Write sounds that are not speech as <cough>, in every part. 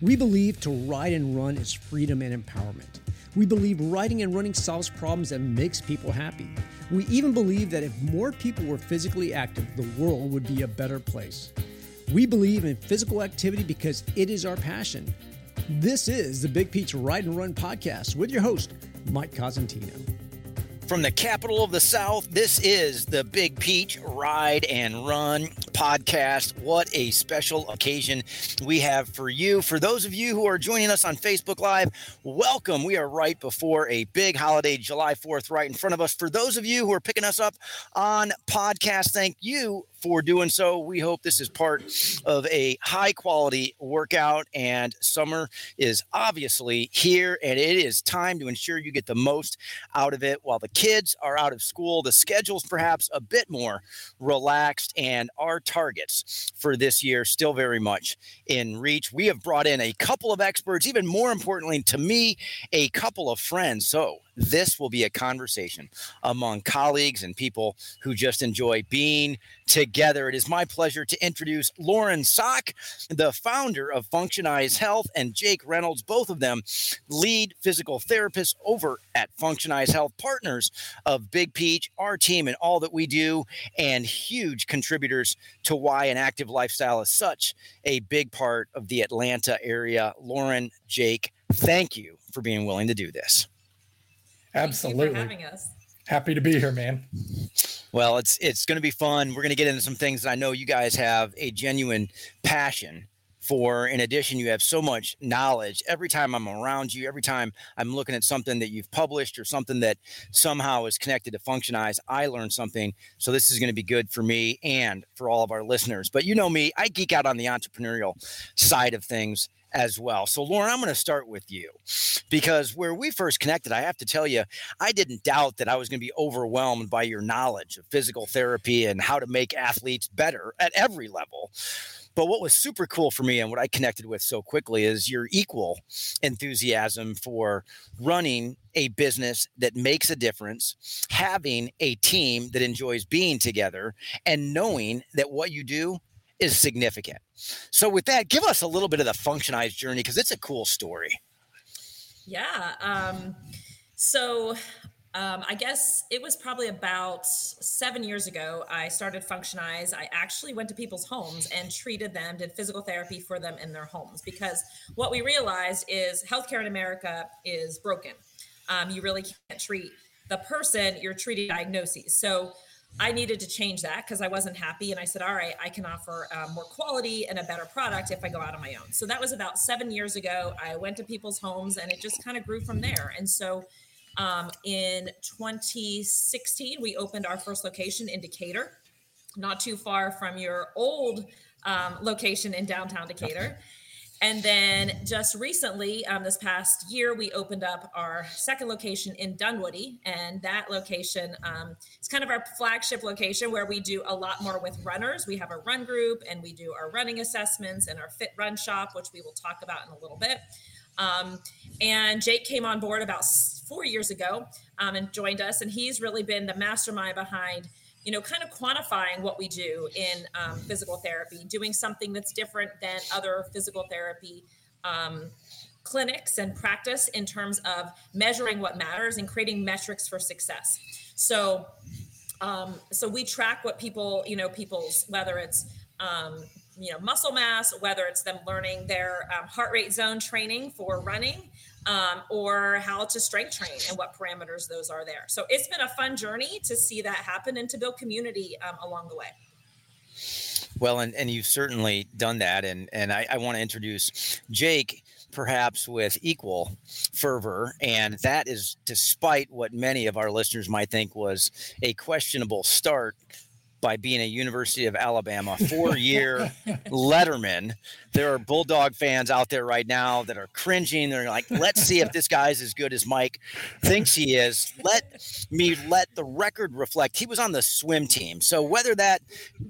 We believe to ride and run is freedom and empowerment. We believe riding and running solves problems and makes people happy. We even believe that if more people were physically active, the world would be a better place. We believe in physical activity because it is our passion. This is the Big Peach Ride and Run podcast with your host, Mike Cosentino. From the capital of the South, this is the Big Peach Ride and Run podcast. What a special occasion we have for you. For those of you who are joining us on Facebook Live, welcome. We are right before a big holiday, July 4th, right in front of us. For those of you who are picking us up on podcast, thank you for doing so. We hope this is part of a high quality workout, and summer is obviously here, and it is time to ensure you get the most out of it while the kids are out of school. The schedule's perhaps a bit more relaxed, and our targets for this year still very much in reach. We have brought in a couple of experts, even more importantly to me, a couple of friends. So, this will be a conversation among colleagues and people who just enjoy being together. It is my pleasure to introduce Lauren Sock, the founder of Functionize Health, and Jake Reynolds, both of them lead physical therapists over at Functionize Health, partners of Big Peach, our team, and all that we do, and huge contributors to why an active lifestyle is such a big part of the Atlanta area. Lauren, Jake, thank you for being willing to do this. Absolutely. having us. Happy to be here, man. Well, it's it's going to be fun. We're going to get into some things that I know you guys have a genuine passion for. In addition, you have so much knowledge. Every time I'm around you, every time I'm looking at something that you've published or something that somehow is connected to Functionize, I learn something. So this is going to be good for me and for all of our listeners. But you know me, I geek out on the entrepreneurial side of things as well. So, Lauren, I'm going to start with you because where we first connected, I have to tell you, I didn't doubt that I was going to be overwhelmed by your knowledge of physical therapy and how to make athletes better at every level. But what was super cool for me and what I connected with so quickly is your equal enthusiasm for running a business that makes a difference, having a team that enjoys being together, and knowing that what you do is significant. So, with that, give us a little bit of the functionized journey because it's a cool story. Yeah. Um, so, um, I guess it was probably about seven years ago. I started Functionize. I actually went to people's homes and treated them, did physical therapy for them in their homes because what we realized is healthcare in America is broken. Um, you really can't treat the person, you're treating diagnoses. So, I needed to change that because I wasn't happy. And I said, all right, I can offer um, more quality and a better product if I go out on my own. So that was about seven years ago. I went to people's homes and it just kind of grew from there. And so um, in 2016, we opened our first location in Decatur, not too far from your old um, location in downtown Decatur. And then just recently, um, this past year, we opened up our second location in Dunwoody. And that location um, is kind of our flagship location where we do a lot more with runners. We have a run group and we do our running assessments and our fit run shop, which we will talk about in a little bit. Um, and Jake came on board about four years ago um, and joined us. And he's really been the mastermind behind you know, kind of quantifying what we do in um, physical therapy, doing something that's different than other physical therapy um, clinics and practice in terms of measuring what matters and creating metrics for success. So, um, so we track what people, you know, people's whether it's um, you know muscle mass, whether it's them learning their um, heart rate zone training for running, um, or how to strength train and what parameters those are there. So it's been a fun journey to see that happen and to build community um, along the way. Well, and, and you've certainly done that. And, and I, I want to introduce Jake, perhaps with equal fervor. And that is despite what many of our listeners might think was a questionable start by being a University of Alabama <laughs> four year letterman. There are Bulldog fans out there right now that are cringing. They're like, let's see if this guy's as good as Mike thinks he is. Let me let the record reflect. He was on the swim team. So whether that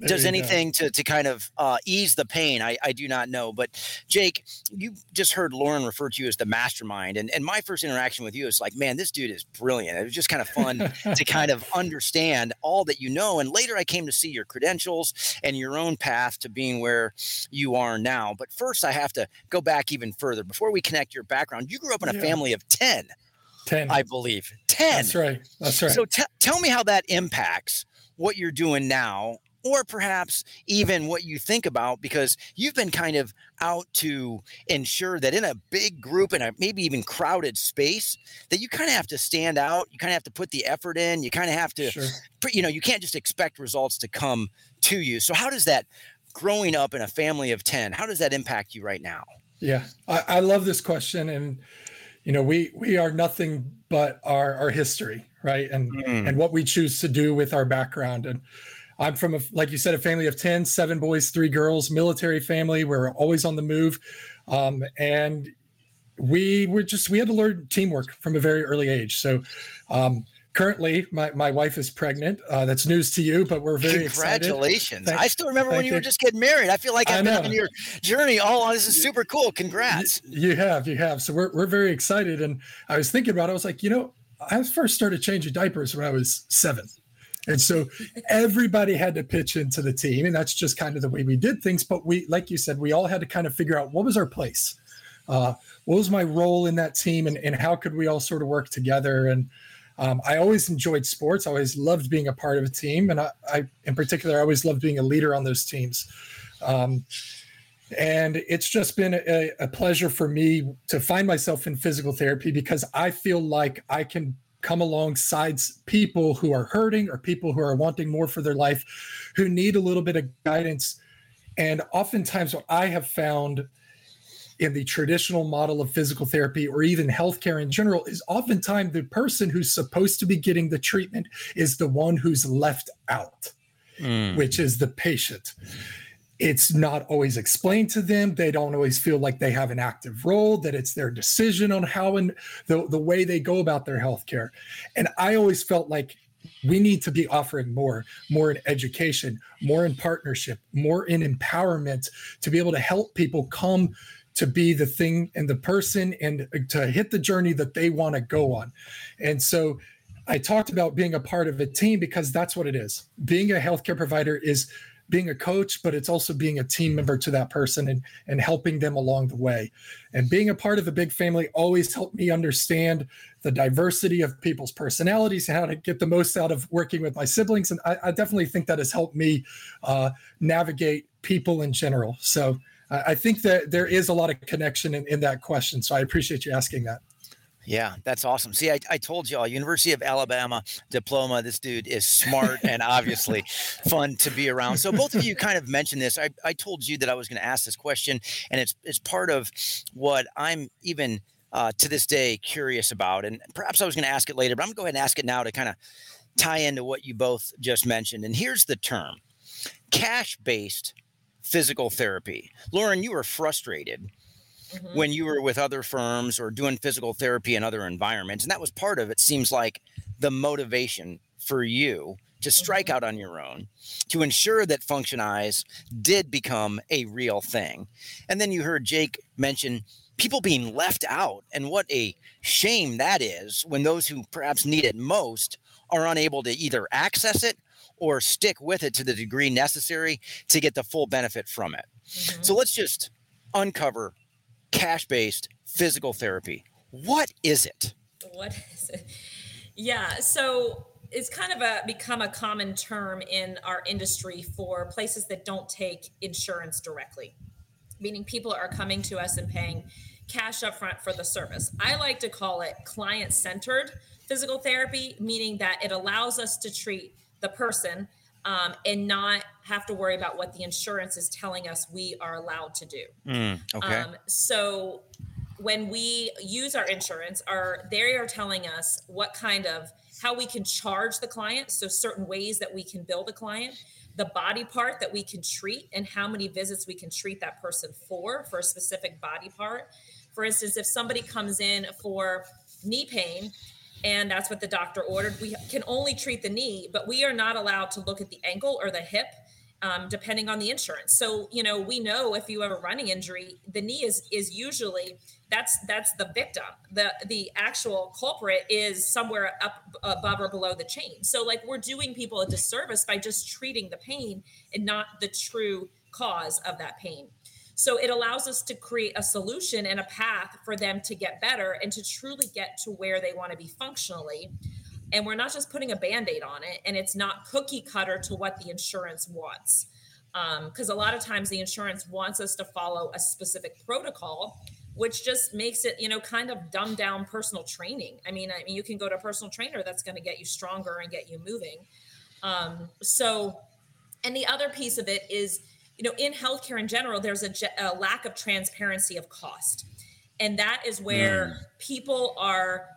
does anything to, to kind of uh, ease the pain, I, I do not know. But Jake, you just heard Lauren refer to you as the mastermind. And, and my first interaction with you is like, man, this dude is brilliant. It was just kind of fun <laughs> to kind of understand all that you know. And later I came came to see your credentials and your own path to being where you are now. But first, I have to go back even further. Before we connect your background, you grew up in a yeah. family of 10. 10. I believe. 10. That's right. That's right. So t- tell me how that impacts what you're doing now or perhaps even what you think about because you've been kind of out to ensure that in a big group and a maybe even crowded space that you kind of have to stand out you kind of have to put the effort in you kind of have to sure. you know you can't just expect results to come to you so how does that growing up in a family of 10 how does that impact you right now yeah i, I love this question and you know we we are nothing but our our history right and mm. and what we choose to do with our background and I'm from a, like you said, a family of 10, seven boys, three girls, military family. We're always on the move. Um, and we were just, we had to learn teamwork from a very early age. So, um, currently my, my wife is pregnant. Uh, that's news to you, but we're very Congratulations. I still remember when you, you, were just getting married. I feel like I've been on your journey all on. This is super cool. Congrats. You, you have, you have. So we're, we're very excited. And I was thinking about, it, I was like, you know, I first started changing diapers when I was seven. And so everybody had to pitch into the team. And that's just kind of the way we did things. But we, like you said, we all had to kind of figure out what was our place? Uh, what was my role in that team? And, and how could we all sort of work together? And um, I always enjoyed sports. I always loved being a part of a team. And I, I in particular, I always loved being a leader on those teams. Um, and it's just been a, a pleasure for me to find myself in physical therapy because I feel like I can come alongside people who are hurting or people who are wanting more for their life, who need a little bit of guidance. And oftentimes, what I have found in the traditional model of physical therapy or even healthcare in general is oftentimes the person who's supposed to be getting the treatment is the one who's left out, mm. which is the patient. It's not always explained to them. They don't always feel like they have an active role that it's their decision on how and the, the way they go about their healthcare. And i always felt like we need to be offering more more in education more in partnership more in empowerment to be able to help people come to be the thing and the person and to hit the journey that they want to go on and so I talked about being a part of a team because that's what it is. Being a healthcare provider is being a coach, but it's also being a team member to that person and, and helping them along the way. And being a part of a big family always helped me understand the diversity of people's personalities how to get the most out of working with my siblings. And I, I definitely think that has helped me uh, navigate people in general. So I think that there is a lot of connection in, in that question. So I appreciate you asking that. Yeah, that's awesome. See, I, I told y'all, University of Alabama diploma. This dude is smart and obviously <laughs> fun to be around. So both of you kind of mentioned this. I, I told you that I was going to ask this question, and it's it's part of what I'm even uh, to this day curious about. And perhaps I was going to ask it later, but I'm going to go ahead and ask it now to kind of tie into what you both just mentioned. And here's the term: cash based physical therapy. Lauren, you were frustrated mm-hmm. when you were with other firms or doing physical therapy in other environments. And that was part of it, seems like the motivation for you to strike mm-hmm. out on your own to ensure that Functionize did become a real thing. And then you heard Jake mention people being left out and what a shame that is when those who perhaps need it most are unable to either access it or stick with it to the degree necessary to get the full benefit from it. Mm-hmm. So let's just uncover cash based physical therapy. What is it? What is it? Yeah. So it's kind of a become a common term in our industry for places that don't take insurance directly, meaning people are coming to us and paying cash upfront for the service. I like to call it client centered physical therapy, meaning that it allows us to treat the person um, and not have to worry about what the insurance is telling us we are allowed to do. Mm, okay. Um, so when we use our insurance, are they are telling us what kind of how we can charge the client. So certain ways that we can bill the client, the body part that we can treat, and how many visits we can treat that person for for a specific body part. For instance, if somebody comes in for knee pain and that's what the doctor ordered. We can only treat the knee, but we are not allowed to look at the ankle or the hip um, depending on the insurance. So, you know, we know if you have a running injury, the knee is is usually that's that's the victim. The the actual culprit is somewhere up above or below the chain. So, like we're doing people a disservice by just treating the pain and not the true cause of that pain. So it allows us to create a solution and a path for them to get better and to truly get to where they want to be functionally. And we're not just putting a band-aid on it and it's not cookie cutter to what the insurance wants. Because um, a lot of times the insurance wants us to follow a specific protocol which just makes it you know kind of dumb down personal training. I mean i mean you can go to a personal trainer that's going to get you stronger and get you moving. Um, so and the other piece of it is you know in healthcare in general there's a, a lack of transparency of cost and that is where mm. people are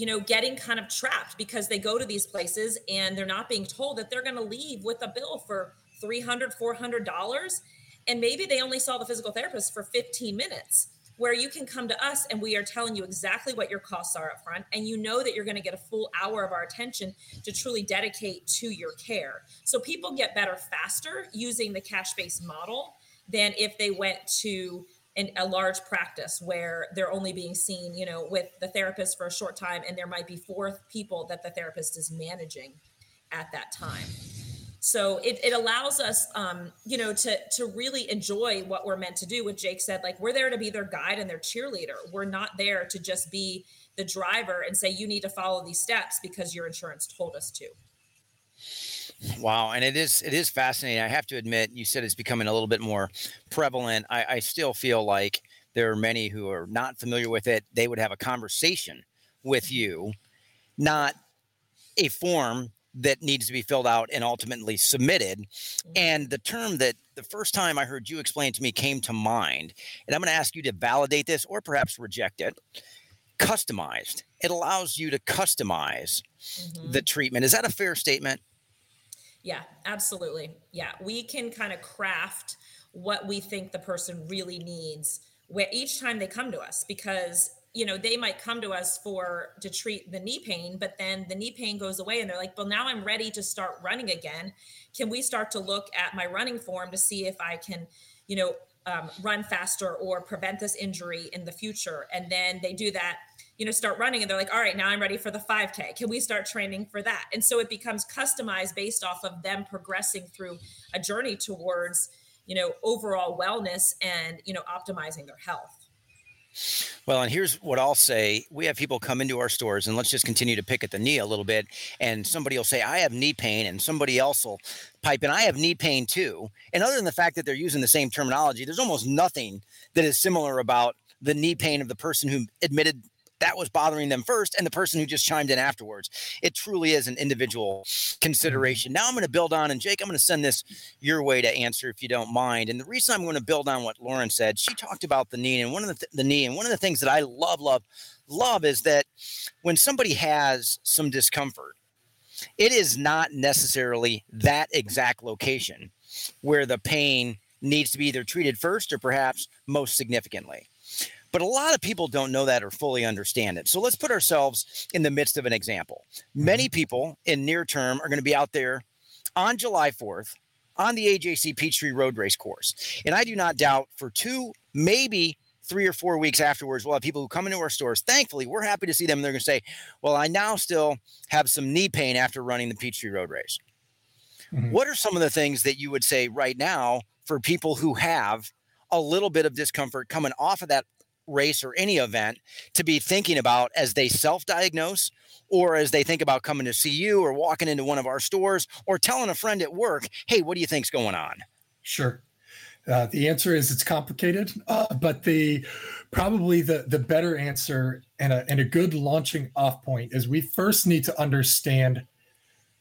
you know, getting kind of trapped because they go to these places and they're not being told that they're going to leave with a bill for 300 $400. And maybe they only saw the physical therapist for 15 minutes, where you can come to us and we are telling you exactly what your costs are up front. And you know that you're going to get a full hour of our attention to truly dedicate to your care. So people get better faster using the cash based model than if they went to in a large practice where they're only being seen, you know, with the therapist for a short time, and there might be four people that the therapist is managing at that time. So it, it allows us, um, you know, to to really enjoy what we're meant to do. What Jake said, like we're there to be their guide and their cheerleader. We're not there to just be the driver and say you need to follow these steps because your insurance told us to. Wow, and it is it is fascinating. I have to admit, you said it's becoming a little bit more prevalent. I, I still feel like there are many who are not familiar with it. They would have a conversation with you, not a form that needs to be filled out and ultimately submitted. Mm-hmm. And the term that the first time I heard you explain to me came to mind, and I'm going to ask you to validate this or perhaps reject it. Customized. It allows you to customize mm-hmm. the treatment. Is that a fair statement? Yeah, absolutely. Yeah, we can kind of craft what we think the person really needs where each time they come to us because you know they might come to us for to treat the knee pain but then the knee pain goes away and they're like well now i'm ready to start running again. Can we start to look at my running form to see if i can you know um, run faster or prevent this injury in the future? And then they do that you know start running and they're like all right now i'm ready for the 5k can we start training for that? And so it becomes customized based off of them progressing through a journey towards you know overall wellness and you know optimizing their health well, and here's what I'll say. We have people come into our stores, and let's just continue to pick at the knee a little bit. And somebody will say, I have knee pain, and somebody else will pipe in, I have knee pain too. And other than the fact that they're using the same terminology, there's almost nothing that is similar about the knee pain of the person who admitted that was bothering them first and the person who just chimed in afterwards. It truly is an individual mm-hmm. consideration. Now I'm going to build on, and Jake, I'm going to send this your way to answer if you don't mind. And the reason I'm going to build on what Lauren said, she talked about the knee and one of the, th- the knee, and one of the things that I love, love, love is that when somebody has some discomfort, it is not necessarily that exact location where the pain needs to be either treated first or perhaps most significantly. But a lot of people don't know that or fully understand it. So let's put ourselves in the midst of an example. Many mm-hmm. people in near term are going to be out there on July 4th on the AJC Peachtree Road Race course. And I do not doubt for two, maybe three or four weeks afterwards, we'll have people who come into our stores. Thankfully, we're happy to see them. They're going to say, Well, I now still have some knee pain after running the Peachtree Road Race. Mm-hmm. What are some of the things that you would say right now for people who have a little bit of discomfort coming off of that race or any event to be thinking about as they self diagnose or as they think about coming to see you or walking into one of our stores or telling a friend at work, hey, what do you think's going on? Sure. Uh, the answer is it's complicated, uh, but the probably the the better answer and a and a good launching off point is we first need to understand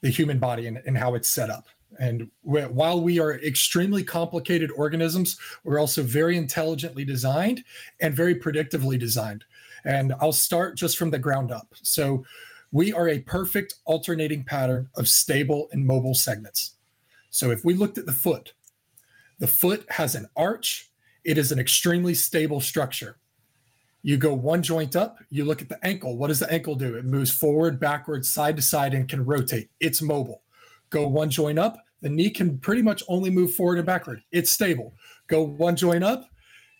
the human body and, and how it's set up. And while we are extremely complicated organisms, we're also very intelligently designed and very predictively designed. And I'll start just from the ground up. So we are a perfect alternating pattern of stable and mobile segments. So if we looked at the foot, the foot has an arch, it is an extremely stable structure. You go one joint up, you look at the ankle. What does the ankle do? It moves forward, backwards, side to side, and can rotate. It's mobile. Go one joint up, The knee can pretty much only move forward and backward. It's stable. Go one joint up,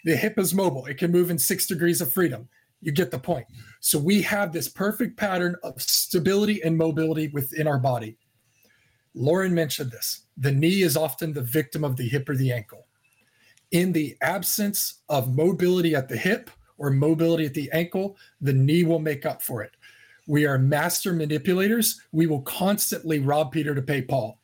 the hip is mobile. It can move in six degrees of freedom. You get the point. So we have this perfect pattern of stability and mobility within our body. Lauren mentioned this. The knee is often the victim of the hip or the ankle. In the absence of mobility at the hip or mobility at the ankle, the knee will make up for it. We are master manipulators. We will constantly rob Peter to pay Paul.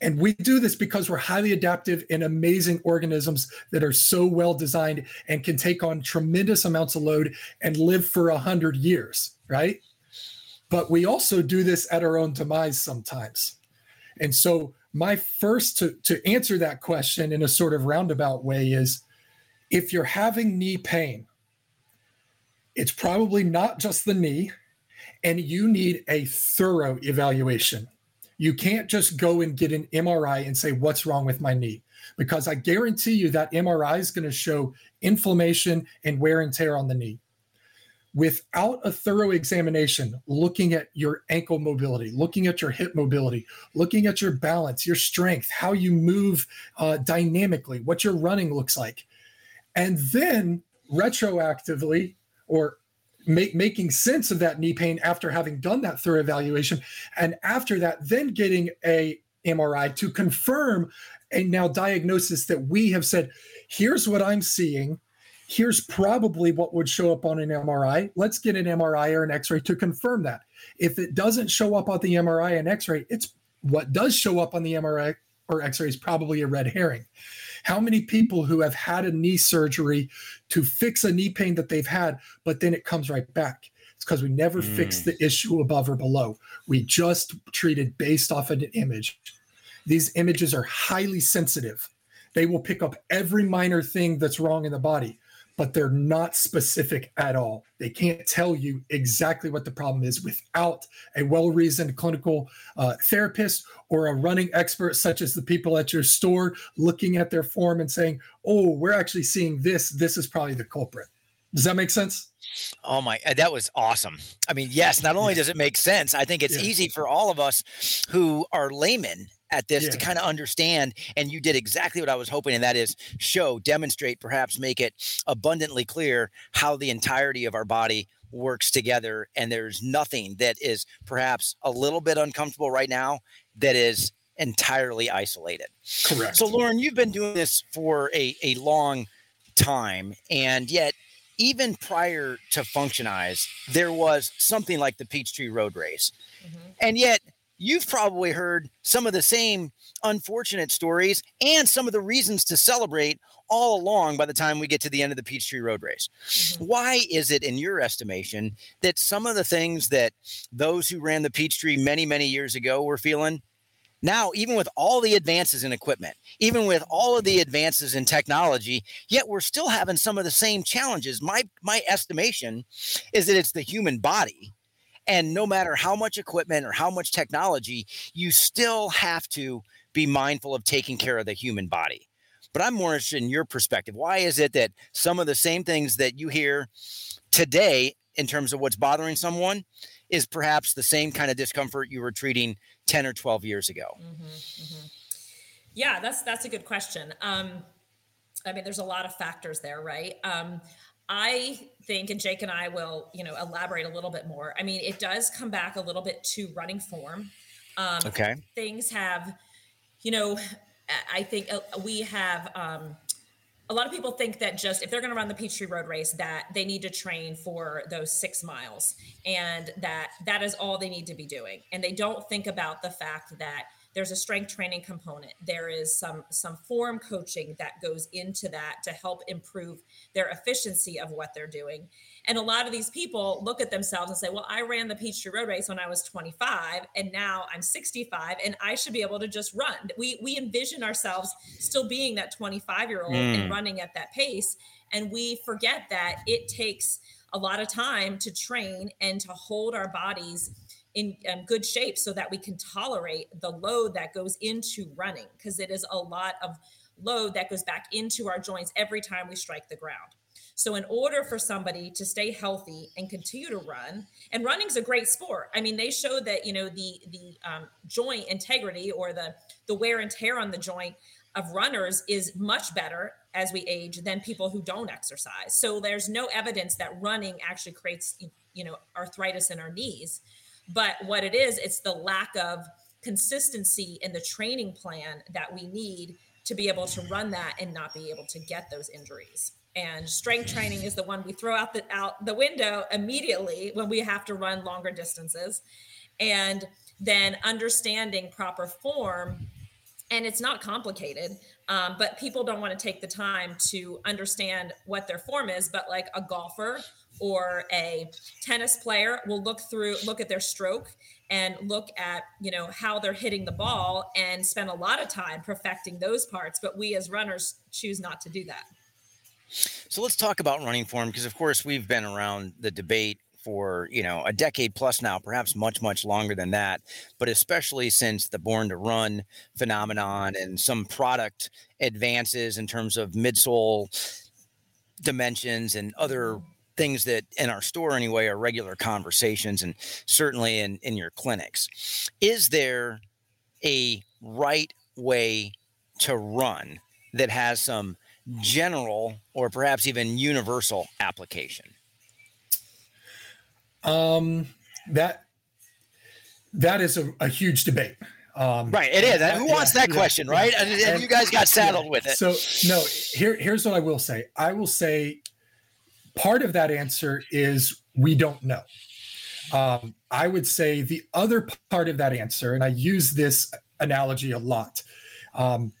And we do this because we're highly adaptive and amazing organisms that are so well designed and can take on tremendous amounts of load and live for a hundred years, right? But we also do this at our own demise sometimes. And so my first to, to answer that question in a sort of roundabout way is if you're having knee pain, it's probably not just the knee, and you need a thorough evaluation. You can't just go and get an MRI and say, What's wrong with my knee? Because I guarantee you that MRI is going to show inflammation and wear and tear on the knee. Without a thorough examination, looking at your ankle mobility, looking at your hip mobility, looking at your balance, your strength, how you move uh, dynamically, what your running looks like, and then retroactively or make, making sense of that knee pain after having done that thorough evaluation. And after that, then getting a MRI to confirm a now diagnosis that we have said, here's what I'm seeing. Here's probably what would show up on an MRI. Let's get an MRI or an X ray to confirm that. If it doesn't show up on the MRI and X ray, it's what does show up on the MRI or X ray is probably a red herring. How many people who have had a knee surgery to fix a knee pain that they've had, but then it comes right back? It's because we never mm. fixed the issue above or below. We just treated based off of an image. These images are highly sensitive. They will pick up every minor thing that's wrong in the body but they're not specific at all. They can't tell you exactly what the problem is without a well reasoned clinical uh, therapist or a running expert, such as the people at your store, looking at their form and saying, Oh, we're actually seeing this. This is probably the culprit. Does that make sense? Oh my, uh, that was awesome. I mean, yes, not only does it make sense, I think it's yeah. easy for all of us who are laymen at this yeah. to kind of understand. And you did exactly what I was hoping, and that is show, demonstrate, perhaps make it abundantly clear how the entirety of our body works together. And there's nothing that is perhaps a little bit uncomfortable right now that is entirely isolated. Correct. So, Lauren, you've been doing this for a, a long time, and yet even prior to Functionize, there was something like the Peachtree Road Race. Mm-hmm. And yet you've probably heard some of the same unfortunate stories and some of the reasons to celebrate all along by the time we get to the end of the Peachtree Road Race. Mm-hmm. Why is it, in your estimation, that some of the things that those who ran the Peachtree many, many years ago were feeling now, even with all the advances in equipment, even with all of the advances in technology, yet we're still having some of the same challenges. My my estimation is that it's the human body and no matter how much equipment or how much technology, you still have to be mindful of taking care of the human body. But I'm more interested in your perspective. Why is it that some of the same things that you hear today in terms of what's bothering someone is perhaps the same kind of discomfort you were treating 10 or 12 years ago? Mm-hmm, mm-hmm. Yeah, that's that's a good question. Um, I mean, there's a lot of factors there, right? Um, I think, and Jake and I will, you know, elaborate a little bit more. I mean, it does come back a little bit to running form. Um, okay. Things have, you know, I think uh, we have. Um, a lot of people think that just if they're going to run the Peachtree Road Race, that they need to train for those six miles, and that that is all they need to be doing, and they don't think about the fact that there's a strength training component. There is some some form coaching that goes into that to help improve their efficiency of what they're doing. And a lot of these people look at themselves and say well i ran the peachtree road race when i was 25 and now i'm 65 and i should be able to just run. We we envision ourselves still being that 25 year old mm. and running at that pace and we forget that it takes a lot of time to train and to hold our bodies in, in good shape so that we can tolerate the load that goes into running because it is a lot of load that goes back into our joints every time we strike the ground. So, in order for somebody to stay healthy and continue to run, and running's a great sport. I mean, they show that you know the the um, joint integrity or the the wear and tear on the joint of runners is much better as we age than people who don't exercise. So there's no evidence that running actually creates you know arthritis in our knees. But what it is, it's the lack of consistency in the training plan that we need to be able to run that and not be able to get those injuries. And strength training is the one we throw out the out the window immediately when we have to run longer distances. And then understanding proper form and it's not complicated um, but people don't want to take the time to understand what their form is but like a golfer or a tennis player will look through look at their stroke and look at you know how they're hitting the ball and spend a lot of time perfecting those parts but we as runners choose not to do that. So let's talk about running form because, of course, we've been around the debate for you know a decade plus now, perhaps much much longer than that. But especially since the Born to Run phenomenon and some product advances in terms of midsole dimensions and other things that in our store anyway are regular conversations and certainly in in your clinics. Is there a right way to run that has some general or perhaps even universal application? Um, that that is a, a huge debate. Um, right, it is. Who yeah, wants that yeah, question, yeah. right? And, and, you guys got saddled with it. So, no. Here, here's what I will say. I will say, part of that answer is we don't know. Um, I would say the other part of that answer, and I use this analogy a lot. Um,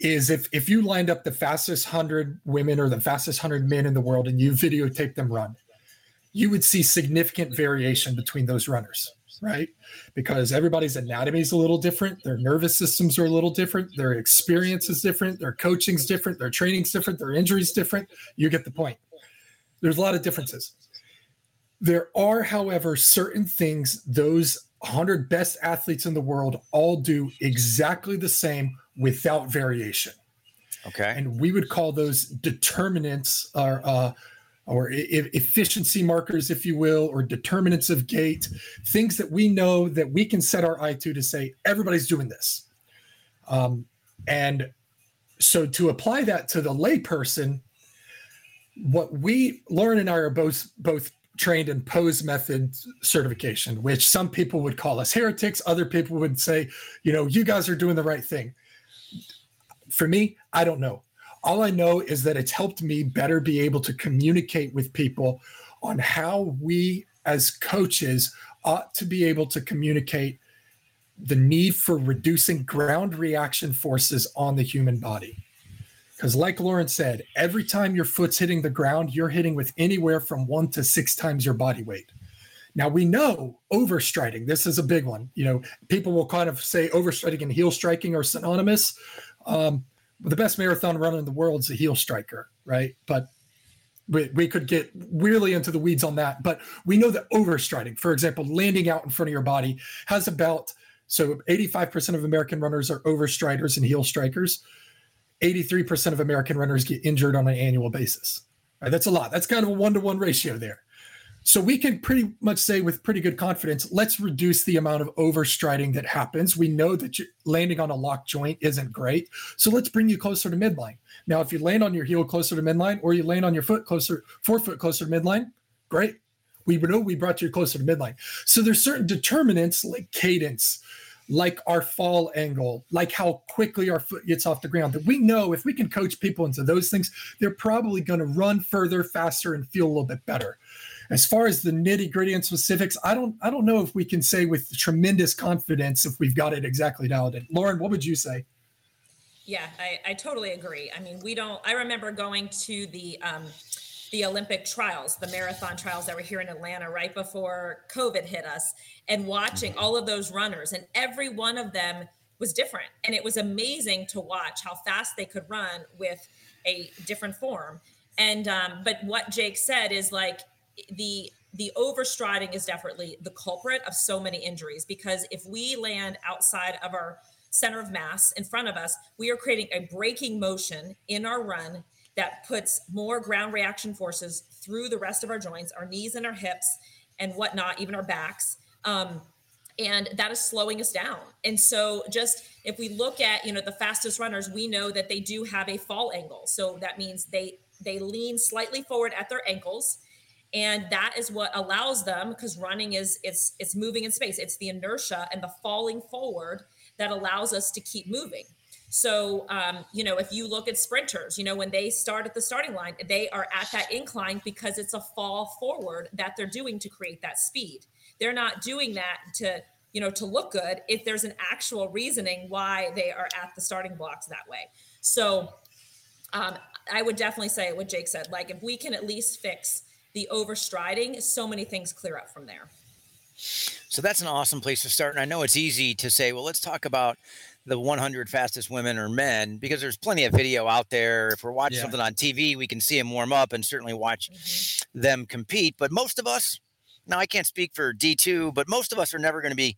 is if if you lined up the fastest 100 women or the fastest 100 men in the world and you videotape them run you would see significant variation between those runners right because everybody's anatomy is a little different their nervous systems are a little different their experience is different their coaching's different their training's different their injuries different you get the point there's a lot of differences there are however certain things those 100 best athletes in the world all do exactly the same without variation. Okay. And we would call those determinants or uh, or efficiency markers, if you will, or determinants of gait, things that we know that we can set our eye to to say everybody's doing this. Um, and so to apply that to the layperson, what we Lauren and I are both both trained in pose method certification, which some people would call us heretics. Other people would say, you know, you guys are doing the right thing. For me, I don't know. All I know is that it's helped me better be able to communicate with people on how we as coaches ought to be able to communicate the need for reducing ground reaction forces on the human body. Because, like Lauren said, every time your foot's hitting the ground, you're hitting with anywhere from one to six times your body weight. Now we know overstriding. This is a big one. You know, people will kind of say overstriding and heel striking are synonymous. Um, the best marathon runner in the world is a heel striker, right? But we, we could get really into the weeds on that. But we know that overstriding, for example, landing out in front of your body, has about so 85% of American runners are overstriders and heel strikers. 83% of American runners get injured on an annual basis. Right, that's a lot. That's kind of a one to one ratio there. So we can pretty much say with pretty good confidence, let's reduce the amount of overstriding that happens. We know that landing on a lock joint isn't great. So let's bring you closer to midline. Now, if you land on your heel closer to midline or you land on your foot closer, forefoot closer to midline, great. We know we brought you closer to midline. So there's certain determinants like cadence, like our fall angle, like how quickly our foot gets off the ground. That we know if we can coach people into those things, they're probably going to run further, faster, and feel a little bit better. As far as the nitty gritty and specifics, I don't, I don't know if we can say with tremendous confidence if we've got it exactly dialed in. Lauren, what would you say? Yeah, I, I totally agree. I mean, we don't. I remember going to the um, the Olympic trials, the marathon trials that were here in Atlanta right before COVID hit us, and watching all of those runners, and every one of them was different. And it was amazing to watch how fast they could run with a different form. And um, but what Jake said is like the the overstriding is definitely the culprit of so many injuries because if we land outside of our center of mass in front of us, we are creating a braking motion in our run that puts more ground reaction forces through the rest of our joints, our knees and our hips and whatnot, even our backs. Um, and that is slowing us down. And so just if we look at, you know, the fastest runners, we know that they do have a fall angle. So that means they they lean slightly forward at their ankles and that is what allows them because running is it's it's moving in space. It's the inertia and the falling forward that allows us to keep moving. So um, you know if you look at sprinters you know when they start at the starting line they are at that incline because it's a fall forward that they're doing to create that speed. They're not doing that to you know to look good if there's an actual reasoning why they are at the starting blocks that way. So um, i would definitely say what jake said like if we can at least fix the overstriding, so many things clear up from there. So that's an awesome place to start. And I know it's easy to say, well, let's talk about the 100 fastest women or men because there's plenty of video out there. If we're watching yeah. something on TV, we can see them warm up and certainly watch mm-hmm. them compete. But most of us, now I can't speak for D2, but most of us are never going to be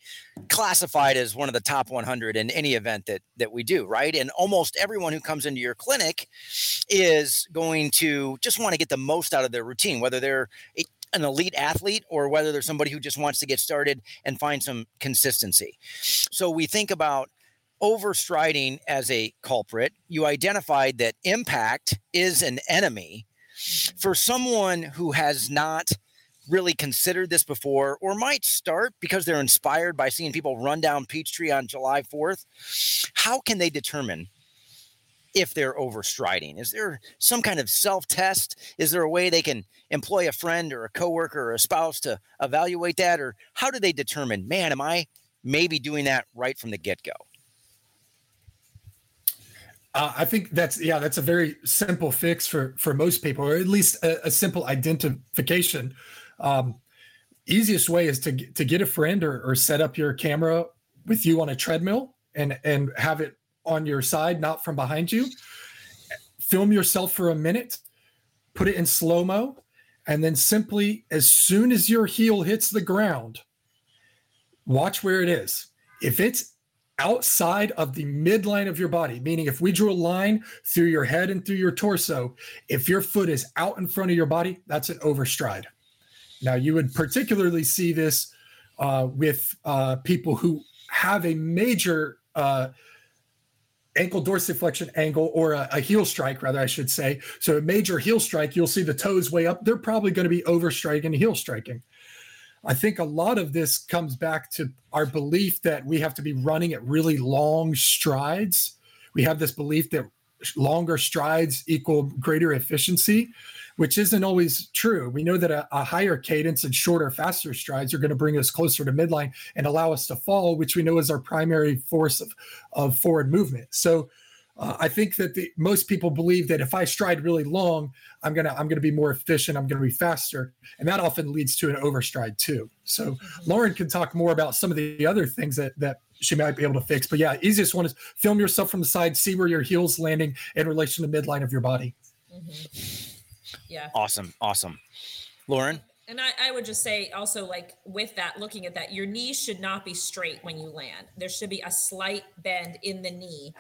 classified as one of the top 100 in any event that that we do, right? And almost everyone who comes into your clinic is going to just want to get the most out of their routine, whether they're an elite athlete or whether they're somebody who just wants to get started and find some consistency. So we think about overstriding as a culprit. You identified that impact is an enemy. For someone who has not really considered this before or might start because they're inspired by seeing people run down Peachtree on July 4th, how can they determine if they're overstriding? Is there some kind of self test? Is there a way they can employ a friend or a coworker or a spouse to evaluate that? Or how do they determine, man, am I maybe doing that right from the get go? Uh, I think that's yeah, that's a very simple fix for for most people, or at least a, a simple identification um, easiest way is to to get a friend or, or set up your camera with you on a treadmill and and have it on your side, not from behind you. Film yourself for a minute, put it in slow mo, and then simply, as soon as your heel hits the ground, watch where it is. If it's outside of the midline of your body, meaning if we drew a line through your head and through your torso, if your foot is out in front of your body, that's an overstride. Now, you would particularly see this uh, with uh, people who have a major uh, ankle dorsiflexion angle or a, a, heel strike, rather, I should say. So, a major heel strike, you'll see the toes way up. They're probably going to be overstriding heel striking. I think a lot of this comes back to our belief that we have to be running at really long strides. We have this belief that longer strides equal greater efficiency which isn't always true. We know that a, a, higher cadence and shorter, faster strides are going to bring us closer to midline and allow us to fall, which we know is our primary force of, of forward movement. So uh, I think that the, most people believe that if I stride really long, I'm gonna I'm gonna be more efficient. I'm gonna be faster, and that often leads to an overstride too. So mm-hmm. Lauren can talk more about some of the other things that that she might be able to fix. But yeah, easiest one is film yourself from the side, see where your heels landing in relation to the midline of your body. Mm-hmm. Yeah. Awesome. Awesome. Lauren? And I, I, would just say also, like with that, looking at that, your knees should not be straight when you land. There should be a slight bend in the knee.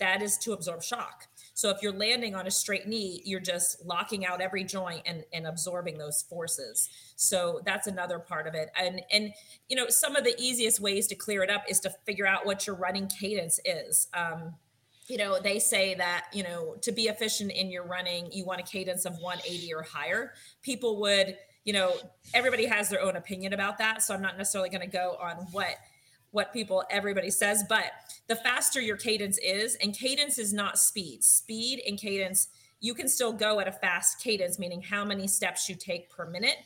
That is to absorb shock. So if you're landing on a straight knee, you're just locking out every joint and, and absorbing those forces. So that's another part of it. And and you know, some of the easiest ways to clear it up is to figure out what your running cadence is. Um, you know, they say that, you know, to be efficient in your running, you want a cadence of 180 or higher. People would, you know, everybody has their own opinion about that. So I'm not necessarily going to go on what what people everybody says, but the faster your cadence is, and cadence is not speed. Speed and cadence, you can still go at a fast cadence, meaning how many steps you take per minute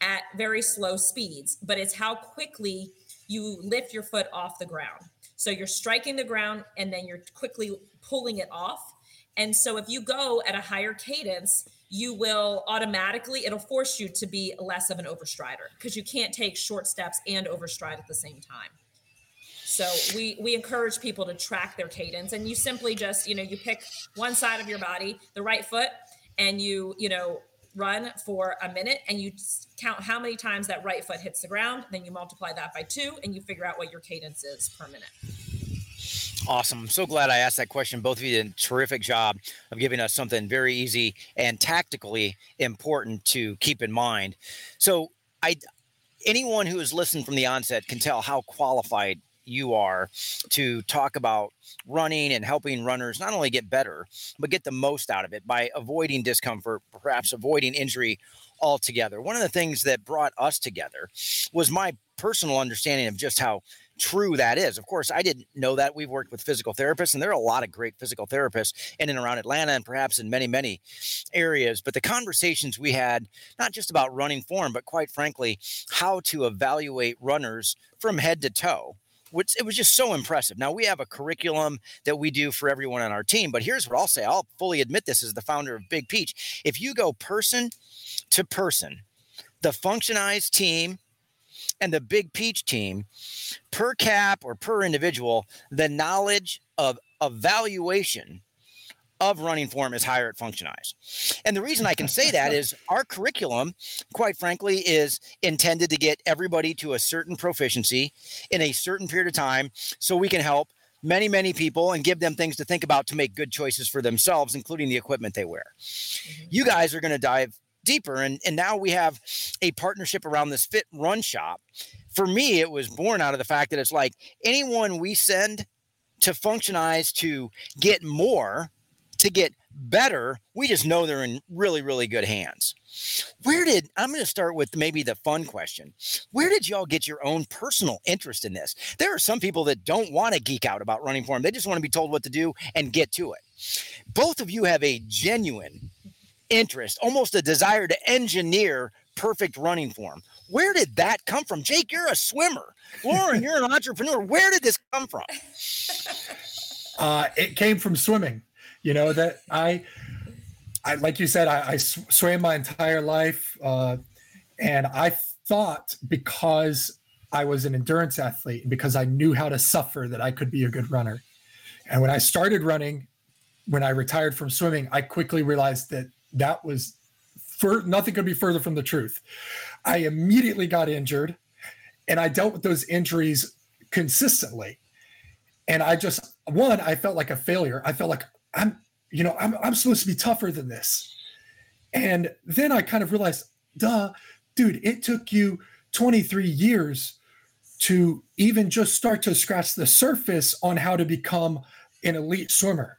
at very slow speeds, but it's how quickly you lift your foot off the ground. So you're striking the ground and then you're quickly pulling it off. And so if you go at a higher cadence, you will automatically, it'll force you to be less of an overstrider because you can't take short steps and overstride at the same time. So we we encourage people to track their cadence and you simply just, you know, you pick one side of your body, the right foot, and you, you know, run for a minute and you count how many times that right foot hits the ground. Then you multiply that by two and you figure out what your cadence is per minute. Awesome. I'm so glad I asked that question. Both of you did a terrific job of giving us something very easy and tactically important to keep in mind. So, I anyone who has listened from the onset can tell how qualified you are to talk about running and helping runners not only get better, but get the most out of it by avoiding discomfort, perhaps avoiding injury altogether. One of the things that brought us together was my personal understanding of just how true that is. Of course, I didn't know that. We've worked with physical therapists, and there are a lot of great physical therapists in and around Atlanta and perhaps in many, many areas. But the conversations we had, not just about running form, but quite frankly, how to evaluate runners from head to toe. Which it was just so impressive. Now we have a curriculum that we do for everyone on our team, but here's what I'll say. I'll fully admit this as the founder of Big Peach. If you go person to person, the functionized team and the Big Peach team, per cap or per individual, the knowledge of evaluation of running form is higher at Functionize. And the reason I can say that is <laughs> our curriculum, quite frankly, is intended to get everybody to a certain proficiency in a certain period of time so we can help many, many people and give them things to think about to make good choices for themselves, including the equipment they wear. Mm-hmm. You guys are going to dive deeper. And, and now we have a partnership around this fit run shop. For me, it was born out of the fact that it's like anyone we send to Functionize to get more, to get better, we just know they're in really, really good hands. Where did I'm going to start with maybe the fun question? Where did y'all get your own personal interest in this? There are some people that don't want to geek out about running form, they just want to be told what to do and get to it. Both of you have a genuine interest, almost a desire to engineer perfect running form. Where did that come from? Jake, you're a swimmer. Lauren, you're an entrepreneur. Where did this come from? Uh, it came from swimming. You know that I, I like you said, I, I swam my entire life, uh, and I thought because I was an endurance athlete because I knew how to suffer that I could be a good runner. And when I started running, when I retired from swimming, I quickly realized that that was for nothing could be further from the truth. I immediately got injured and I dealt with those injuries consistently. And I just one, I felt like a failure. I felt like I'm, you know, I'm I'm supposed to be tougher than this. And then I kind of realized, duh, dude, it took you 23 years to even just start to scratch the surface on how to become an elite swimmer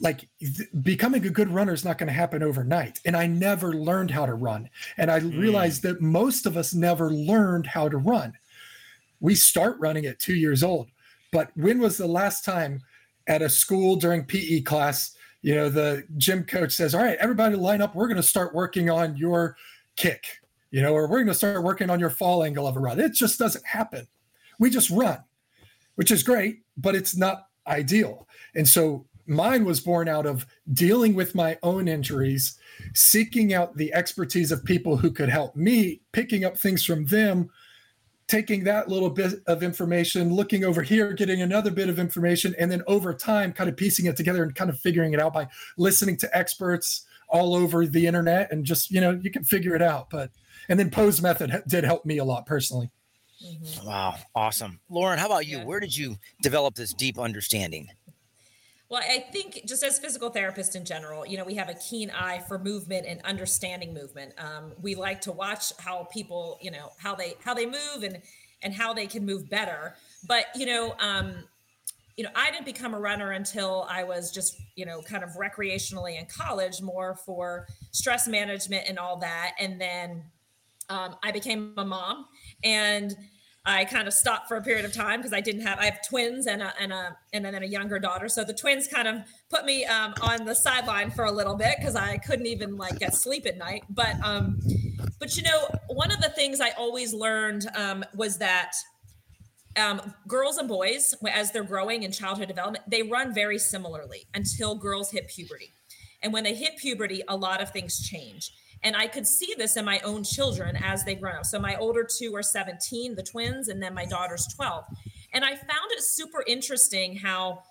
like th- becoming a good runner is not going to happen overnight and i never learned how to run and i mm. realized that most of us never learned how to run we start running at 2 years old but when was the last time at a school during pe class you know the gym coach says all right everybody line up. We're going to start working on your kick you know or we're going to start working on your fall angle of a run. It just doesn't happen. We just run which is great but it's not ideal. And so mine was born out of dealing with my own injuries, seeking out the expertise of people who could help me, picking up things from them, taking that little bit of information, looking over here, getting another bit of information, and then over time, kind of piecing it together and kind of figuring it out by listening to experts all over the internet and just, you know, you can figure it out. But, and then Pose Method did help me a lot personally. Mm-hmm. Wow, awesome. Lauren, how about you? Yeah. Where did you develop this deep understanding? Well, I think just as physical therapists in general, you know, we have a keen eye for movement and understanding movement. Um, we like to watch how people, you know, how they how they move and and how they can move better. But you know, um, you know, I didn't become a runner until I was just, you know, kind of recreationally in college, more for stress management and all that. And then um, I became a mom and I kind of stopped for a period of time because I didn't have I have twins and a and a and then a younger daughter. So the twins kind of put me um, on the sideline for a little bit because I couldn't even like get sleep at night. But um, but you know, one of the things I always learned um, was that um, girls and boys, as they're growing in childhood development, they run very similarly until girls hit puberty. And when they hit puberty, a lot of things change. And I could see this in my own children as they grow up. So my older two are 17, the twins, and then my daughter's 12. And I found it super interesting how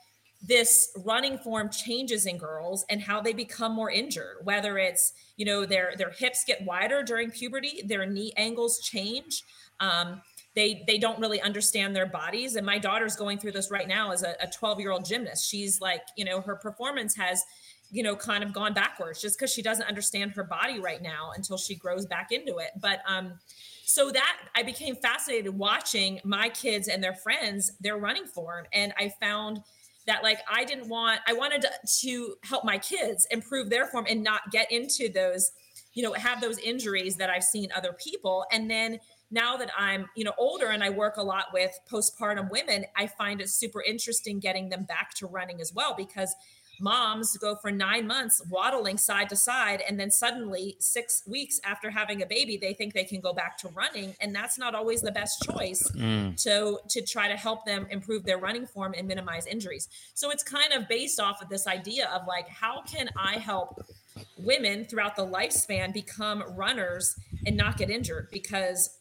this running form changes in girls and how they become more injured whether it's you know their their hips get wider during puberty their knee angles change um, they they don't really understand their bodies and my daughter's going through this right now as a 12 year old gymnast she's like you know her performance has you know kind of gone backwards just because she doesn't understand her body right now until she grows back into it. But um so that i became fascinated watching my kids and their friends their running form and i found that like i didn't want i wanted to, to help my kids improve their form and not get into those you know have those injuries that i've seen other people. And then now that I'm, you know, older and I work a lot with postpartum women, I find it super interesting getting them back to running as well because moms go for nine months waddling side to side and then suddenly six weeks after having a baby they think they can go back to running and that's not always the best choice mm. to to try to help them improve their running form and minimize injuries so it's kind of based off of this idea of like how can i help women throughout the lifespan become runners and not get injured because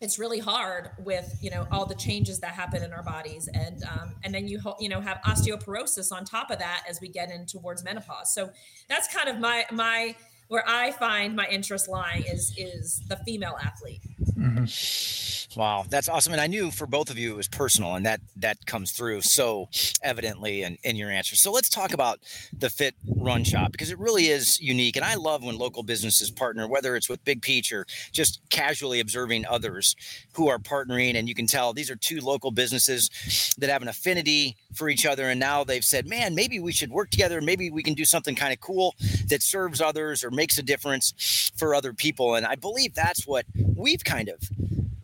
it's really hard with you know all the changes that happen in our bodies. And um, and then you ho- you know have osteoporosis on top of that as we get in towards menopause. So that's kind of my my where i find my interest lying is is the female athlete mm-hmm. Wow, that's awesome. And I knew for both of you it was personal, and that that comes through so evidently in, in your answer. So let's talk about the Fit Run Shop because it really is unique. And I love when local businesses partner, whether it's with Big Peach or just casually observing others who are partnering. And you can tell these are two local businesses that have an affinity for each other. And now they've said, man, maybe we should work together. Maybe we can do something kind of cool that serves others or makes a difference for other people. And I believe that's what we've kind of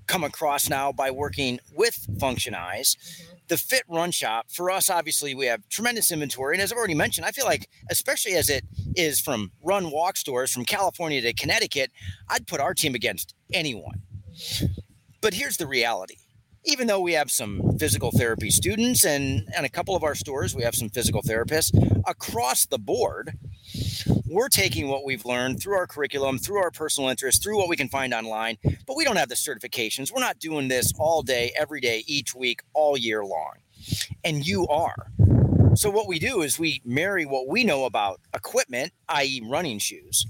come across now by working with Functionize. Mm-hmm. The Fit Run Shop, for us, obviously, we have tremendous inventory. And as I've already mentioned, I feel like, especially as it is from run walk stores from California to Connecticut, I'd put our team against anyone. But here's the reality even though we have some physical therapy students and, and a couple of our stores, we have some physical therapists across the board we're taking what we've learned through our curriculum, through our personal interest, through what we can find online, but we don't have the certifications. We're not doing this all day, every day, each week, all year long. And you are. So, what we do is we marry what we know about equipment, i.e., running shoes,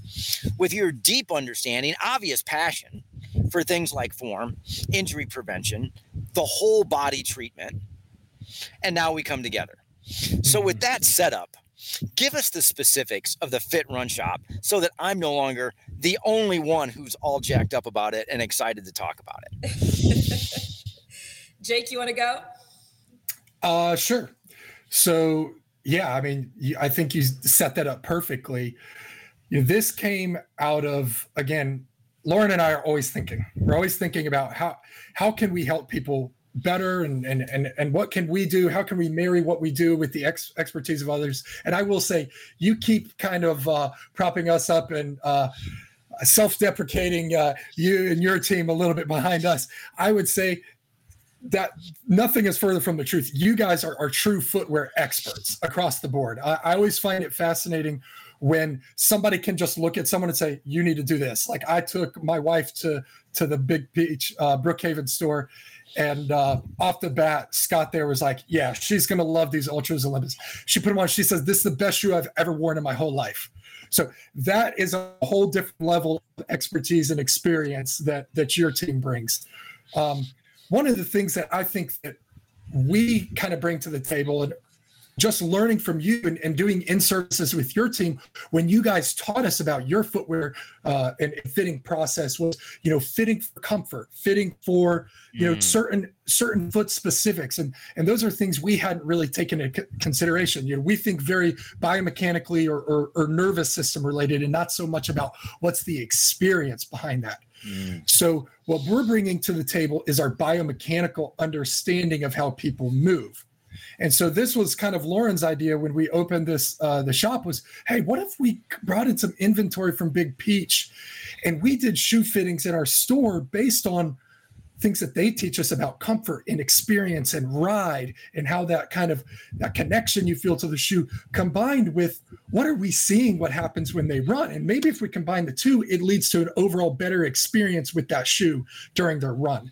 with your deep understanding, obvious passion for things like form, injury prevention, the whole body treatment. And now we come together. So, with that setup, give us the specifics of the fit run shop so that I'm no longer the only one who's all jacked up about it and excited to talk about it. <laughs> Jake, you want to go? Uh, sure. So, yeah, I mean, I think you set that up perfectly. You know, this came out of again, Lauren and I are always thinking. We're always thinking about how how can we help people better and and and and what can we do? How can we marry what we do with the ex- expertise of others? And i will say you keep kind of uh, propping us up and uh, self-deprecating uh, you and your team a little bit behind us. I would say that nothing is further from the truth. You guys are, are true footwear experts across the board. I, I always find it fascinating when somebody can just look at someone and say you need to do this like i took my wife to to the big peach uh, brookhaven store and uh, off the bat, Scott there was like, "Yeah, she's gonna love these Altras Olympus." She put them on. She says, "This is the best shoe I've ever worn in my whole life." So that is a whole different level of expertise and experience that that your team brings. Um, one of the things that I think that we kind of bring to the table, and just learning from you and, and doing in services with your team when you guys taught us about your footwear uh, and, and, fitting process was you know fitting for comfort fitting for you know mm. certain certain foot specifics and and those are things we hadn't really taken into consideration you know we think very biomechanically or, or, or nervous system related and not so much about what's the experience behind that mm. so what we're bringing to the table is our biomechanical understanding of how people move and so this was kind of Lauren's idea when we opened this uh, the shop was, hey, what if we brought in some inventory from Big Peach, and we did shoe fittings in our store based on things that they teach us about comfort and experience and ride and how that kind of that connection you feel to the shoe combined with what are we seeing what happens when they run and maybe if we combine the two it leads to an overall better experience with that shoe during their run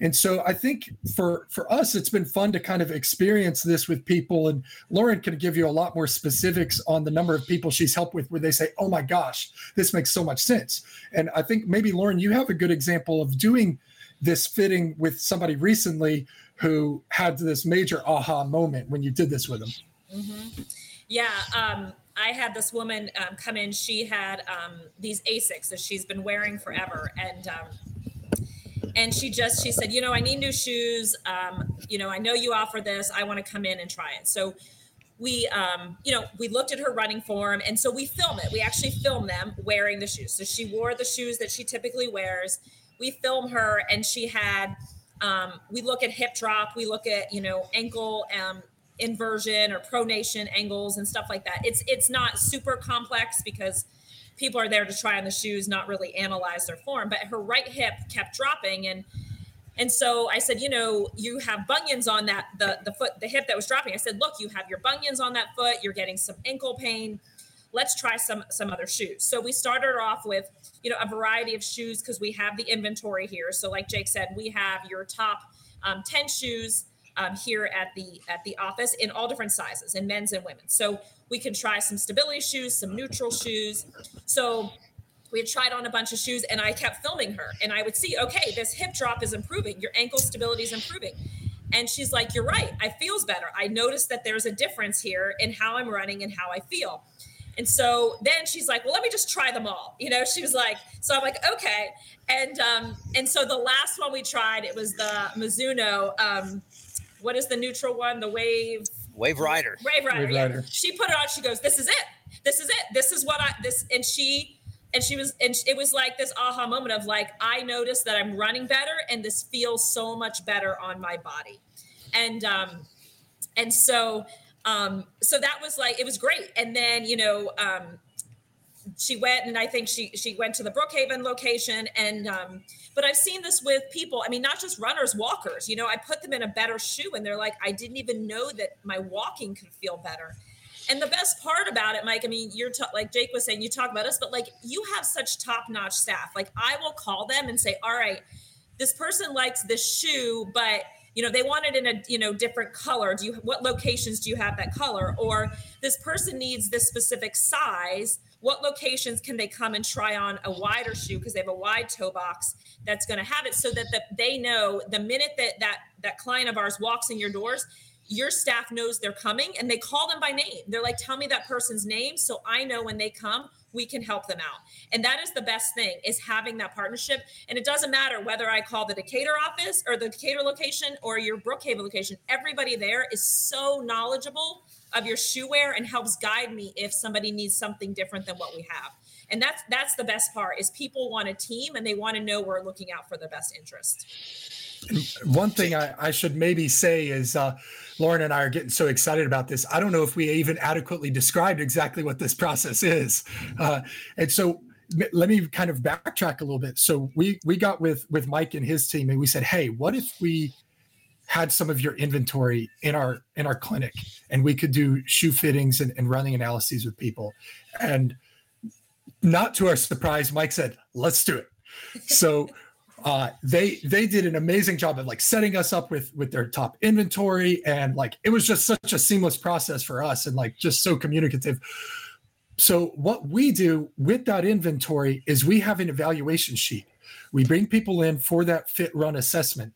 and so I think for for us, it's been fun to kind of experience this with people. And Lauren can give you a lot more specifics on the number of people she's helped with, where they say, "Oh my gosh, this makes so much sense." And I think maybe Lauren, you have a good example of doing this fitting with somebody recently who had this major aha moment when you did this with them. Mm-hmm. Yeah. Um, I had this woman um, come in. She had um, these Asics that she's been wearing forever, and um, and she just she said, you know, I need new shoes. Um, you know, I know you offer this. I want to come in and try it. So we um, you know we looked at her running form and so we film it we actually film them wearing the shoes so she wore the shoes that she typically wears we film her and she had um, we look at hip drop we look at you know ankle um, inversion or pronation angles and stuff like that. It's it's not super complex because people are there to try on the shoes, not really analyze their form. But her right hip kept dropping and and so I said, you know, you have bunions on that the the foot the hip that was dropping. I said, look, you have your bunions on that foot. You're getting some ankle pain. Let's try some some other shoes. So we started off with you know a variety of shoes because we have the inventory here. So like Jake said, we have your top um, ten shoes um, here at the at the office in all different sizes in men's and women's. So we can try some stability shoes, some neutral shoes. So we had tried on a bunch of shoes and I kept filming her and I would see, okay, this hip drop is improving, your ankle stability is improving. And she's like, You're right, I feels better. I noticed that there's a difference here in how I'm running and how I feel. And so then she's like, well, let me just try them all. You know, she was like, so I'm like, okay. And um, and so the last one we tried, it was the Mizuno um, what is the neutral one? The wave. Wave Rider. Wave Rider. Wave yeah. Rider. She put it on. She goes, "This is it. This is it. This is what I this." And she and she was and it was like this aha moment of like I noticed that I'm running better and this feels so much better on my body, and um, and so um, so that was like it was great. And then you know um, she went and I think she she went to the Brookhaven location and um but I've seen this with people. I mean not just runners walkers you know I put them in a better shoe and they're like I didn't even know that my walking could feel better. And the best part about it Mike I mean you're ta- like Jake was saying you talk about us but like you have such top-notch staff. Like I will call them and say all right this person likes this shoe but you know they want it in a you know different color. Do you what locations do you have that color? Or this person needs this specific size. What locations can they come and try on a wider shoe? Because they have a wide toe box that's going to have it so that the, they know the minute that that that client of ours walks in your doors your staff knows they're coming and they call them by name. They're like tell me that person's name so i know when they come we can help them out and that is the best thing is having that partnership and it doesn't matter whether i call the decatur office or the decatur location or your brookhaven location everybody there is so knowledgeable of your shoe wear and helps guide me if somebody needs something different than what we have. And that's that's the best part is people want a team and they want to know we're looking out for their best interest. One thing I, I, should maybe say is uh, Lauren and I are getting so excited about this. I don't know if we even adequately described exactly what this process is. Uh, and so let me kind of backtrack a little bit. So we we got with with Mike and his team and we said, hey, what if we had some of your inventory in our in our clinic and we could do shoe fittings and, and running analyses with people and not to our surprise mike said let's do it so uh, they they did an amazing job of like setting us up with with their top inventory and like it was just such a seamless process for us and like just so communicative so what we do with that inventory is we have an evaluation sheet we bring people in for that fit run assessment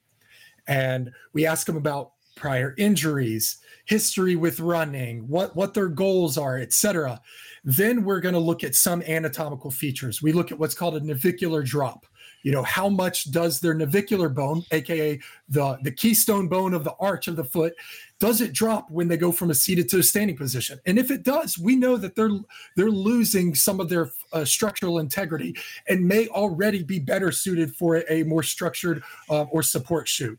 and we ask them about prior injuries, history with running, what what their goals are, etc. Then we're going to look at some anatomical features. We look at what's called a navicular drop. You know, how much does their navicular bone, aka the the keystone bone of the arch of the foot, does it drop when they go from a seated to a standing position? And if it does, we know that they're they're losing some of their uh, structural integrity and may already be better suited for a, more structured uh, or support shoe.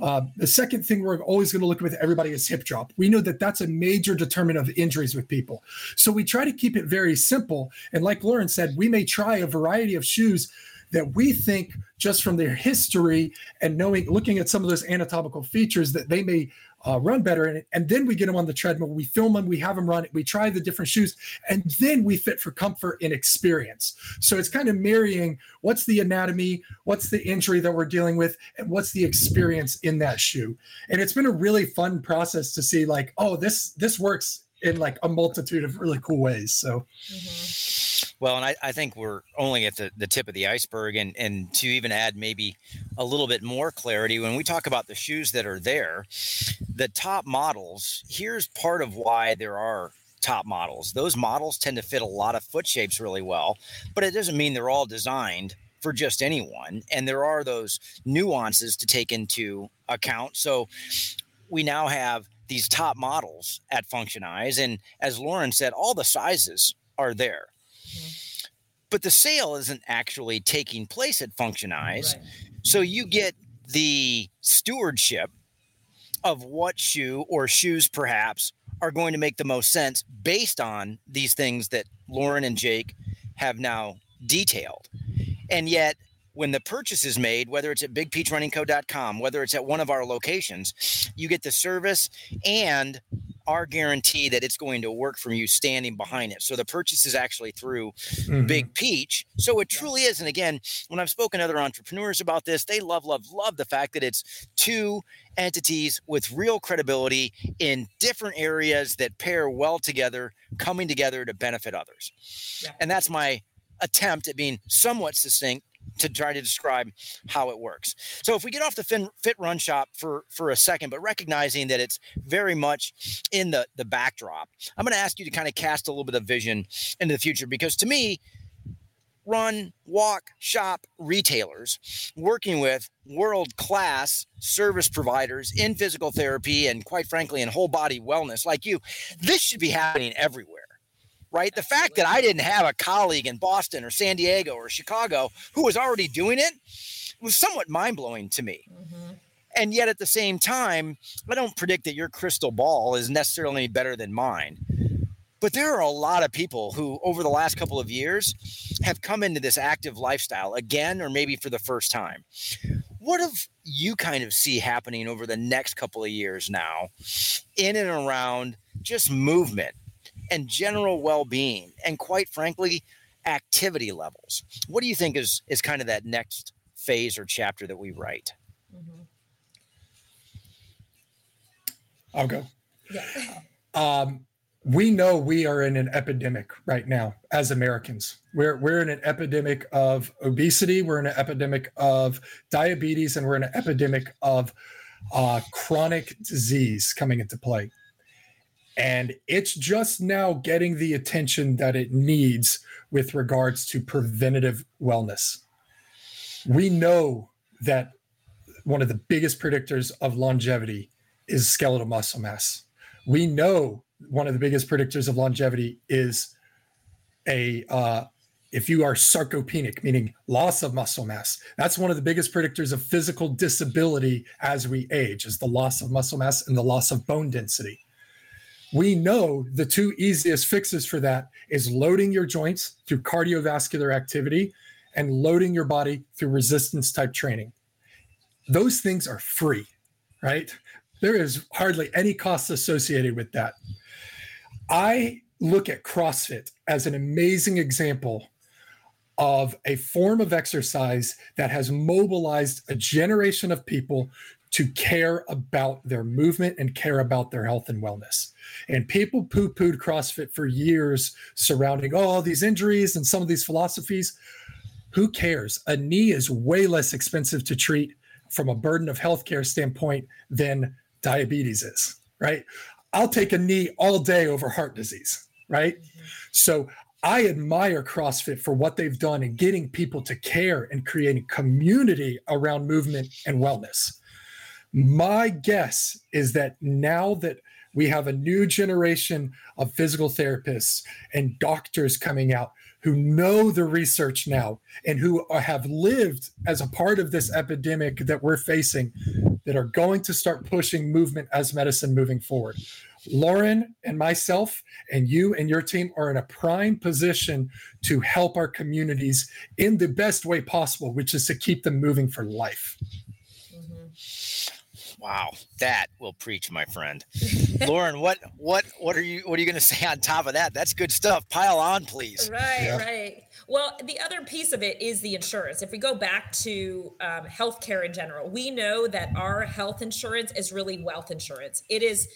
Uh, the second thing we're always going to look with everybody is hip drop. We know that that's a major determinant of injuries with people. So we try to keep it very simple. And like Lauren said, we may try a variety of shoes that we think just from their history and knowing, looking at some of those anatomical features that they may uh, run better. And, and then we get them on the treadmill, we film them, we have them run, it, we try the different shoes, and then we fit for comfort and experience. So it's kind of marrying what's the anatomy, what's the injury that we're dealing with, and what's the experience in that shoe. And it's been a really fun process to see like, oh, this this works in like a multitude of really cool ways. So. Mm-hmm. Well, and I, I think we're only at the, the tip of the iceberg. And, and to even add maybe a little bit more clarity, when we talk about the shoes that are there, the top models, here's part of why there are top models. Those models tend to fit a lot of foot shapes really well, but it doesn't mean they're all designed for just anyone. And there are those nuances to take into account. So we now have these top models at Functionize. And as Lauren said, all the sizes are there. Mm-hmm. But the sale isn't actually taking place at Functionize. Right. So you get the stewardship of what shoe or shoes perhaps are going to make the most sense based on these things that Lauren and Jake have now detailed. And yet, when the purchase is made, whether it's at bigpeachrunningco.com, whether it's at one of our locations, you get the service and our guarantee that it's going to work from you standing behind it. So the purchase is actually through mm-hmm. Big Peach. So it truly is. And again, when I've spoken to other entrepreneurs about this, they love, love, love the fact that it's two entities with real credibility in different areas that pair well together, coming together to benefit others. Yeah. And that's my attempt at being somewhat succinct to try to describe how it works. So if we get off the fin, fit run shop for for a second, but recognizing that it's very much in the the backdrop, I'm going to ask you to kind of cast a little bit of vision into the future because to me, run, walk, shop retailers working with world class service providers in physical therapy and quite frankly in whole body wellness like you, this should be happening everywhere right? The fact that I didn't have a colleague in Boston or San Diego or Chicago who was already doing it was somewhat mind blowing to me. Mm-hmm. And yet at the same time, I don't predict that your crystal ball is necessarily better than mine. But there are a lot of people who, over the last couple of years, have come into this active lifestyle again, or maybe for the first time. What have you kind of see happening over the next couple of years now in and around just movement and general well-being and quite frankly activity levels. What do you think is is kind of that next phase or chapter that we write? Mm-hmm. i'll go. Yeah. <laughs> Um, we know we are in an epidemic right now as Americans. We're we're in an epidemic of obesity, we're in an epidemic of diabetes, and we're in an epidemic of uh, chronic disease coming into play and it's just now getting the attention that it needs with regards to preventative wellness. We know that one of the biggest predictors of longevity is skeletal muscle mass. We know one of the biggest predictors of longevity is a uh, if you are sarcopenic, meaning loss of muscle mass. That's one of the biggest predictors of physical disability as we age, is the loss of muscle mass and the loss of bone density we know the two easiest fixes for that is loading your joints through cardiovascular activity and loading your body through resistance type training. Those things are free, right? There is hardly any cost associated with that. I look at CrossFit as an amazing example of a form of exercise that has mobilized a generation of people to care about their movement and care about their health and wellness. And people poo pooed CrossFit for years surrounding, oh, all these injuries and some of these philosophies. Who cares? A knee is way less expensive to treat from a burden of healthcare standpoint than diabetes is, right? I'll take a knee all day over heart disease, right? So I admire CrossFit for what they've done in getting people to care and creating community around movement and wellness. My guess is that now that we have a new generation of physical therapists and doctors coming out who know the research now and who have lived as a part of this epidemic that we're facing that are going to start pushing movement as medicine moving forward. Lauren and myself and you and your team are in a prime position to help our communities in the best way possible, which is to keep them moving for life. Wow, that will preach, my friend. <laughs> Lauren, what what what are you what are you going <laughs> to say on top of that? That's good stuff. Pile on, please. Right, yeah. right. Well, the other piece of it is the insurance. If we go back to um, healthcare in general, we know that our health insurance is really wealth insurance. It is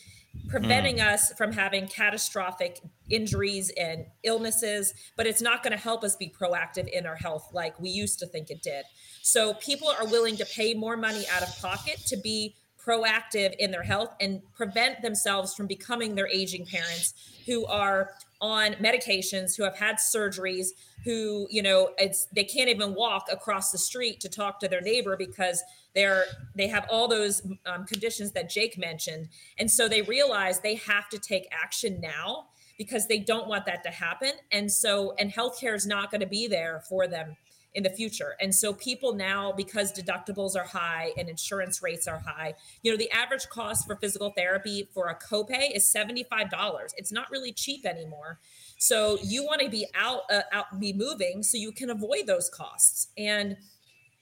preventing mm. us from having catastrophic injuries and illnesses, but it's not going to help us be proactive in our health like we used to think it did. So people are willing to pay more money out of pocket to be proactive in their health and prevent themselves from becoming their aging parents who are on medications, who have had surgeries, who, you know, it's they can't even walk across the street to talk to their neighbor because they're they have all those um, conditions that Jake mentioned. And so they realize they have to take action now because they don't want that to happen. And so and healthcare is not going to be there for them in the future. And so people now, because deductibles are high and insurance rates are high, you know, the average cost for physical therapy for a copay is $75. It's not really cheap anymore. So you want to be out, uh, out, be moving so you can avoid those costs. And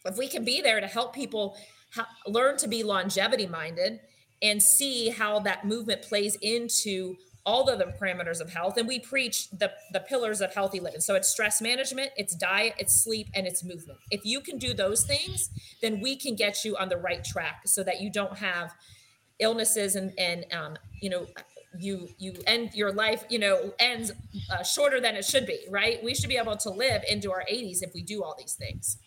if we can be there to help people ha- learn to be longevity minded and see how that movement plays into all the other parameters of health and we preach the the pillars of healthy living. So it's stress management it's diet it's sleep and it's movement. If you can do those things then we can get you on the right track so that you don't have illnesses and and um, you know you you end your life you know ends uh, shorter than it should be right? We should be able to live into our 80s if we do all these things.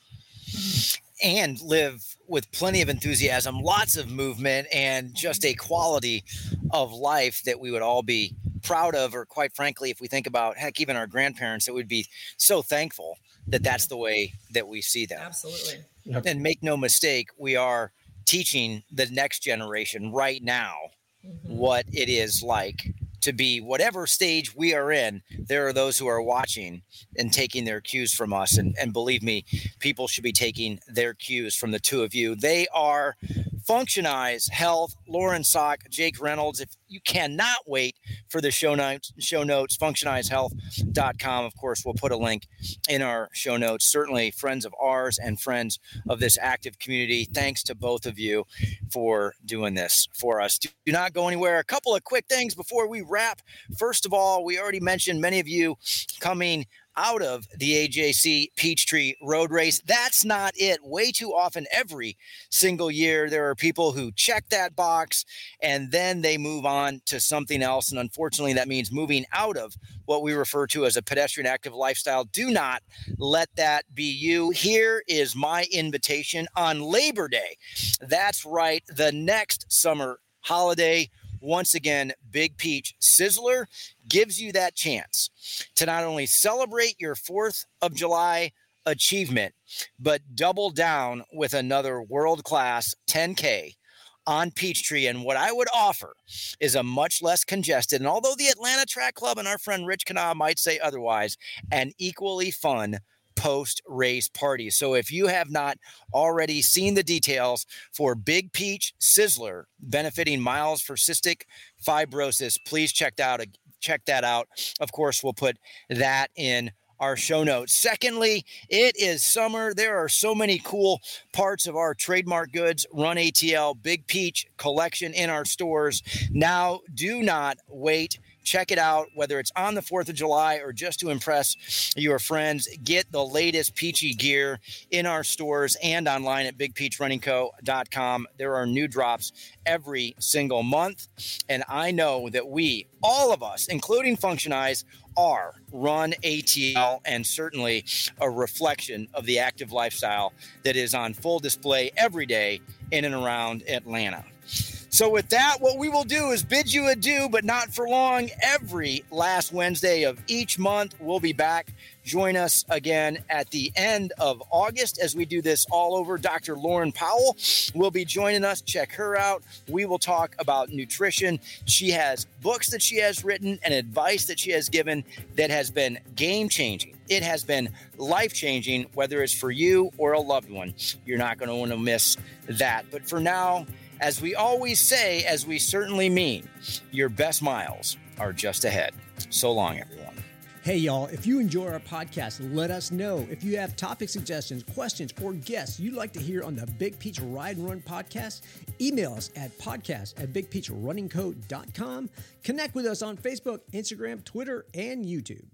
And live with plenty of enthusiasm, lots of movement, and just a quality of life that we would all be proud of, or quite frankly, if we think about heck, even our grandparents, it would be so thankful that that's the way that we see them. Absolutely. Yep. And make no mistake, we are teaching the next generation right now mm-hmm. what it is like to be whatever stage we are in, there are those who are watching and taking their cues from us. And, and believe me, people should be taking their cues from the two of you. They are Functionize Health, Lauren Sock, Jake Reynolds. If you cannot wait for the show notes, show notes, functionizehealth.com. Of course, we'll put a link in our show notes. Certainly, friends of ours and friends of this active community. Thanks to both of you for doing this for us. Do not go anywhere. A couple of quick things before we wrap. First of all, we already mentioned many of you coming out of the AJC Peachtree Road Race. That's not it. Way too often, every single year, there are people who check that box and then they move on to something else. And unfortunately, that means moving out of what we refer to as a pedestrian active lifestyle. Do not let that be you. Here is my invitation on Labor Day. That's right, the next summer holiday once again, Big Peach Sizzler gives you that chance to not only celebrate your 4th of July achievement, but double down with another world class 10K on Peachtree. And what I would offer is a much less congested, and although the Atlanta Track Club and our friend Rich Kenah might say otherwise, an equally fun post race party. So if you have not already seen the details for Big Peach Sizzler benefiting miles for cystic fibrosis, please check out. Check that out. Of course, we'll put that in our show notes. Secondly, it is summer. There are so many cool parts of our trademark goods, Run ATL, Big Peach collection in our stores. Now, do not wait Check it out, whether it's on the 4th of July or just to impress your friends. Get the latest peachy gear in our stores and online at bigpeachrunningco.com. There are new drops every single month. And I know that we, all of us, including Functionize, are Run ATL and certainly a reflection of the active lifestyle that is on full display every day in and around Atlanta. So, with that, what we will do is bid you adieu, but not for long. Every last Wednesday of each month, we'll be back. Join us again at the end of August as we do this all over. Dr. Lauren Powell will be joining us. Check her out. We will talk about nutrition. She has books that she has written and advice that she has given that has been game changing. It has been life changing, whether it's for you or a loved one. You're not going to want to miss that. But for now, as we always say, as we certainly mean, your best miles are just ahead. So long, everyone. Hey, y'all, if you enjoy our podcast, let us know. If you have topic suggestions, questions, or guests you'd like to hear on the Big Peach Ride and Run podcast, email us at podcast at bigpeachrunningco.com. Connect with us on Facebook, Instagram, Twitter, and YouTube.